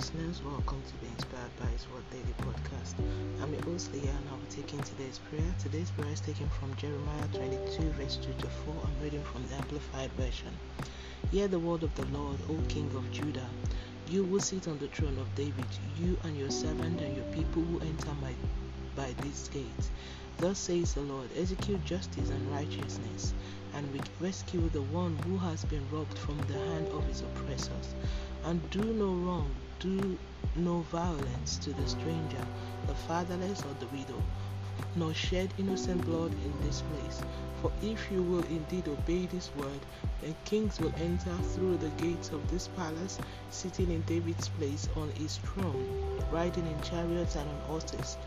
listeners, welcome to the Inspired by His Word Daily Podcast. I'm your host Leah and I'll be taking today's prayer. Today's prayer is taken from Jeremiah 22, verse 2 to 4. I'm reading from the Amplified Version. Hear the word of the Lord, O King of Judah. You will sit on the throne of David, you and your servant and your people who enter my, by this gate. Thus says the Lord, execute justice and righteousness, and rescue the one who has been robbed from the hand of his oppressors. And do no wrong, do no violence to the stranger, the fatherless, or the widow, nor shed innocent blood in this place. For if you will indeed obey this word, then kings will enter through the gates of this palace, sitting in David's place on his throne, riding in chariots and on horses,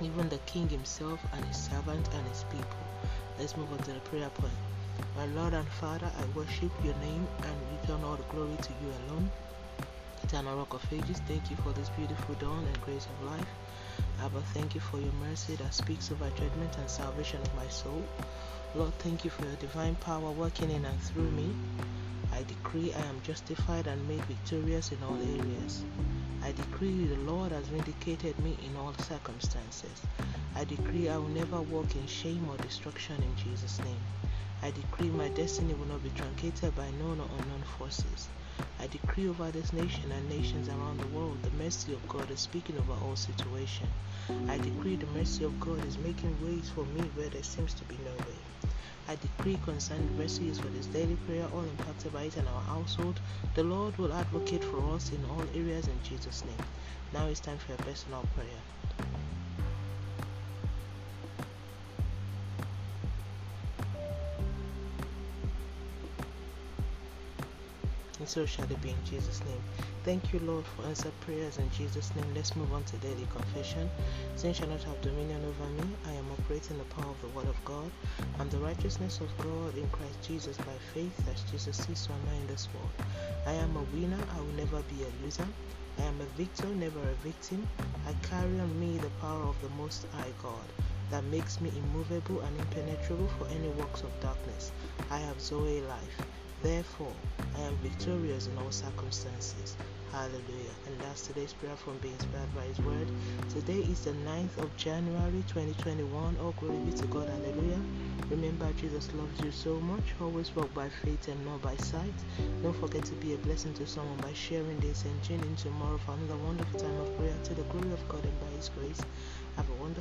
even the king himself and his servant and his people. Let's move on to the prayer point. My Lord and Father, I worship your name and return all the glory to you alone. Eternal Rock of Ages, thank you for this beautiful dawn and grace of life. Abba, thank you for your mercy that speaks over judgment and salvation of my soul. Lord, thank you for your divine power working in and through me. I decree I am justified and made victorious in all areas. I decree the Lord has vindicated me in all circumstances. I decree I will never walk in shame or destruction in Jesus' name. I decree my destiny will not be truncated by known or unknown forces. I decree over this nation and nations around the world the mercy of God is speaking over all situation. I decree the mercy of God is making ways for me where there seems to be no way. I decree concerning mercies for this daily prayer, all impacted by it in our household. The Lord will advocate for us in all areas in Jesus' name. Now it's time for a personal prayer. And so shall it be in Jesus' name. Thank you, Lord, for answered prayers in Jesus' name. Let's move on to daily confession. Sin shall not have dominion over me. I am operating the power of the Word of God. I'm the righteousness of God in Christ Jesus by faith, as Jesus sees so am I in this world. I am a winner. I will never be a loser. I am a victor, never a victim. I carry on me the power of the Most High God that makes me immovable and impenetrable for any works of darkness. I have Zoe life. Therefore, I am victorious in all circumstances. Hallelujah. And that's today's prayer from being inspired by His Word. Today is the 9th of January 2021. All glory be to God. Hallelujah. Remember, Jesus loves you so much. Always walk by faith and not by sight. Don't forget to be a blessing to someone by sharing this and tune in tomorrow for another wonderful time of prayer to the glory of God and by His grace. Have a wonderful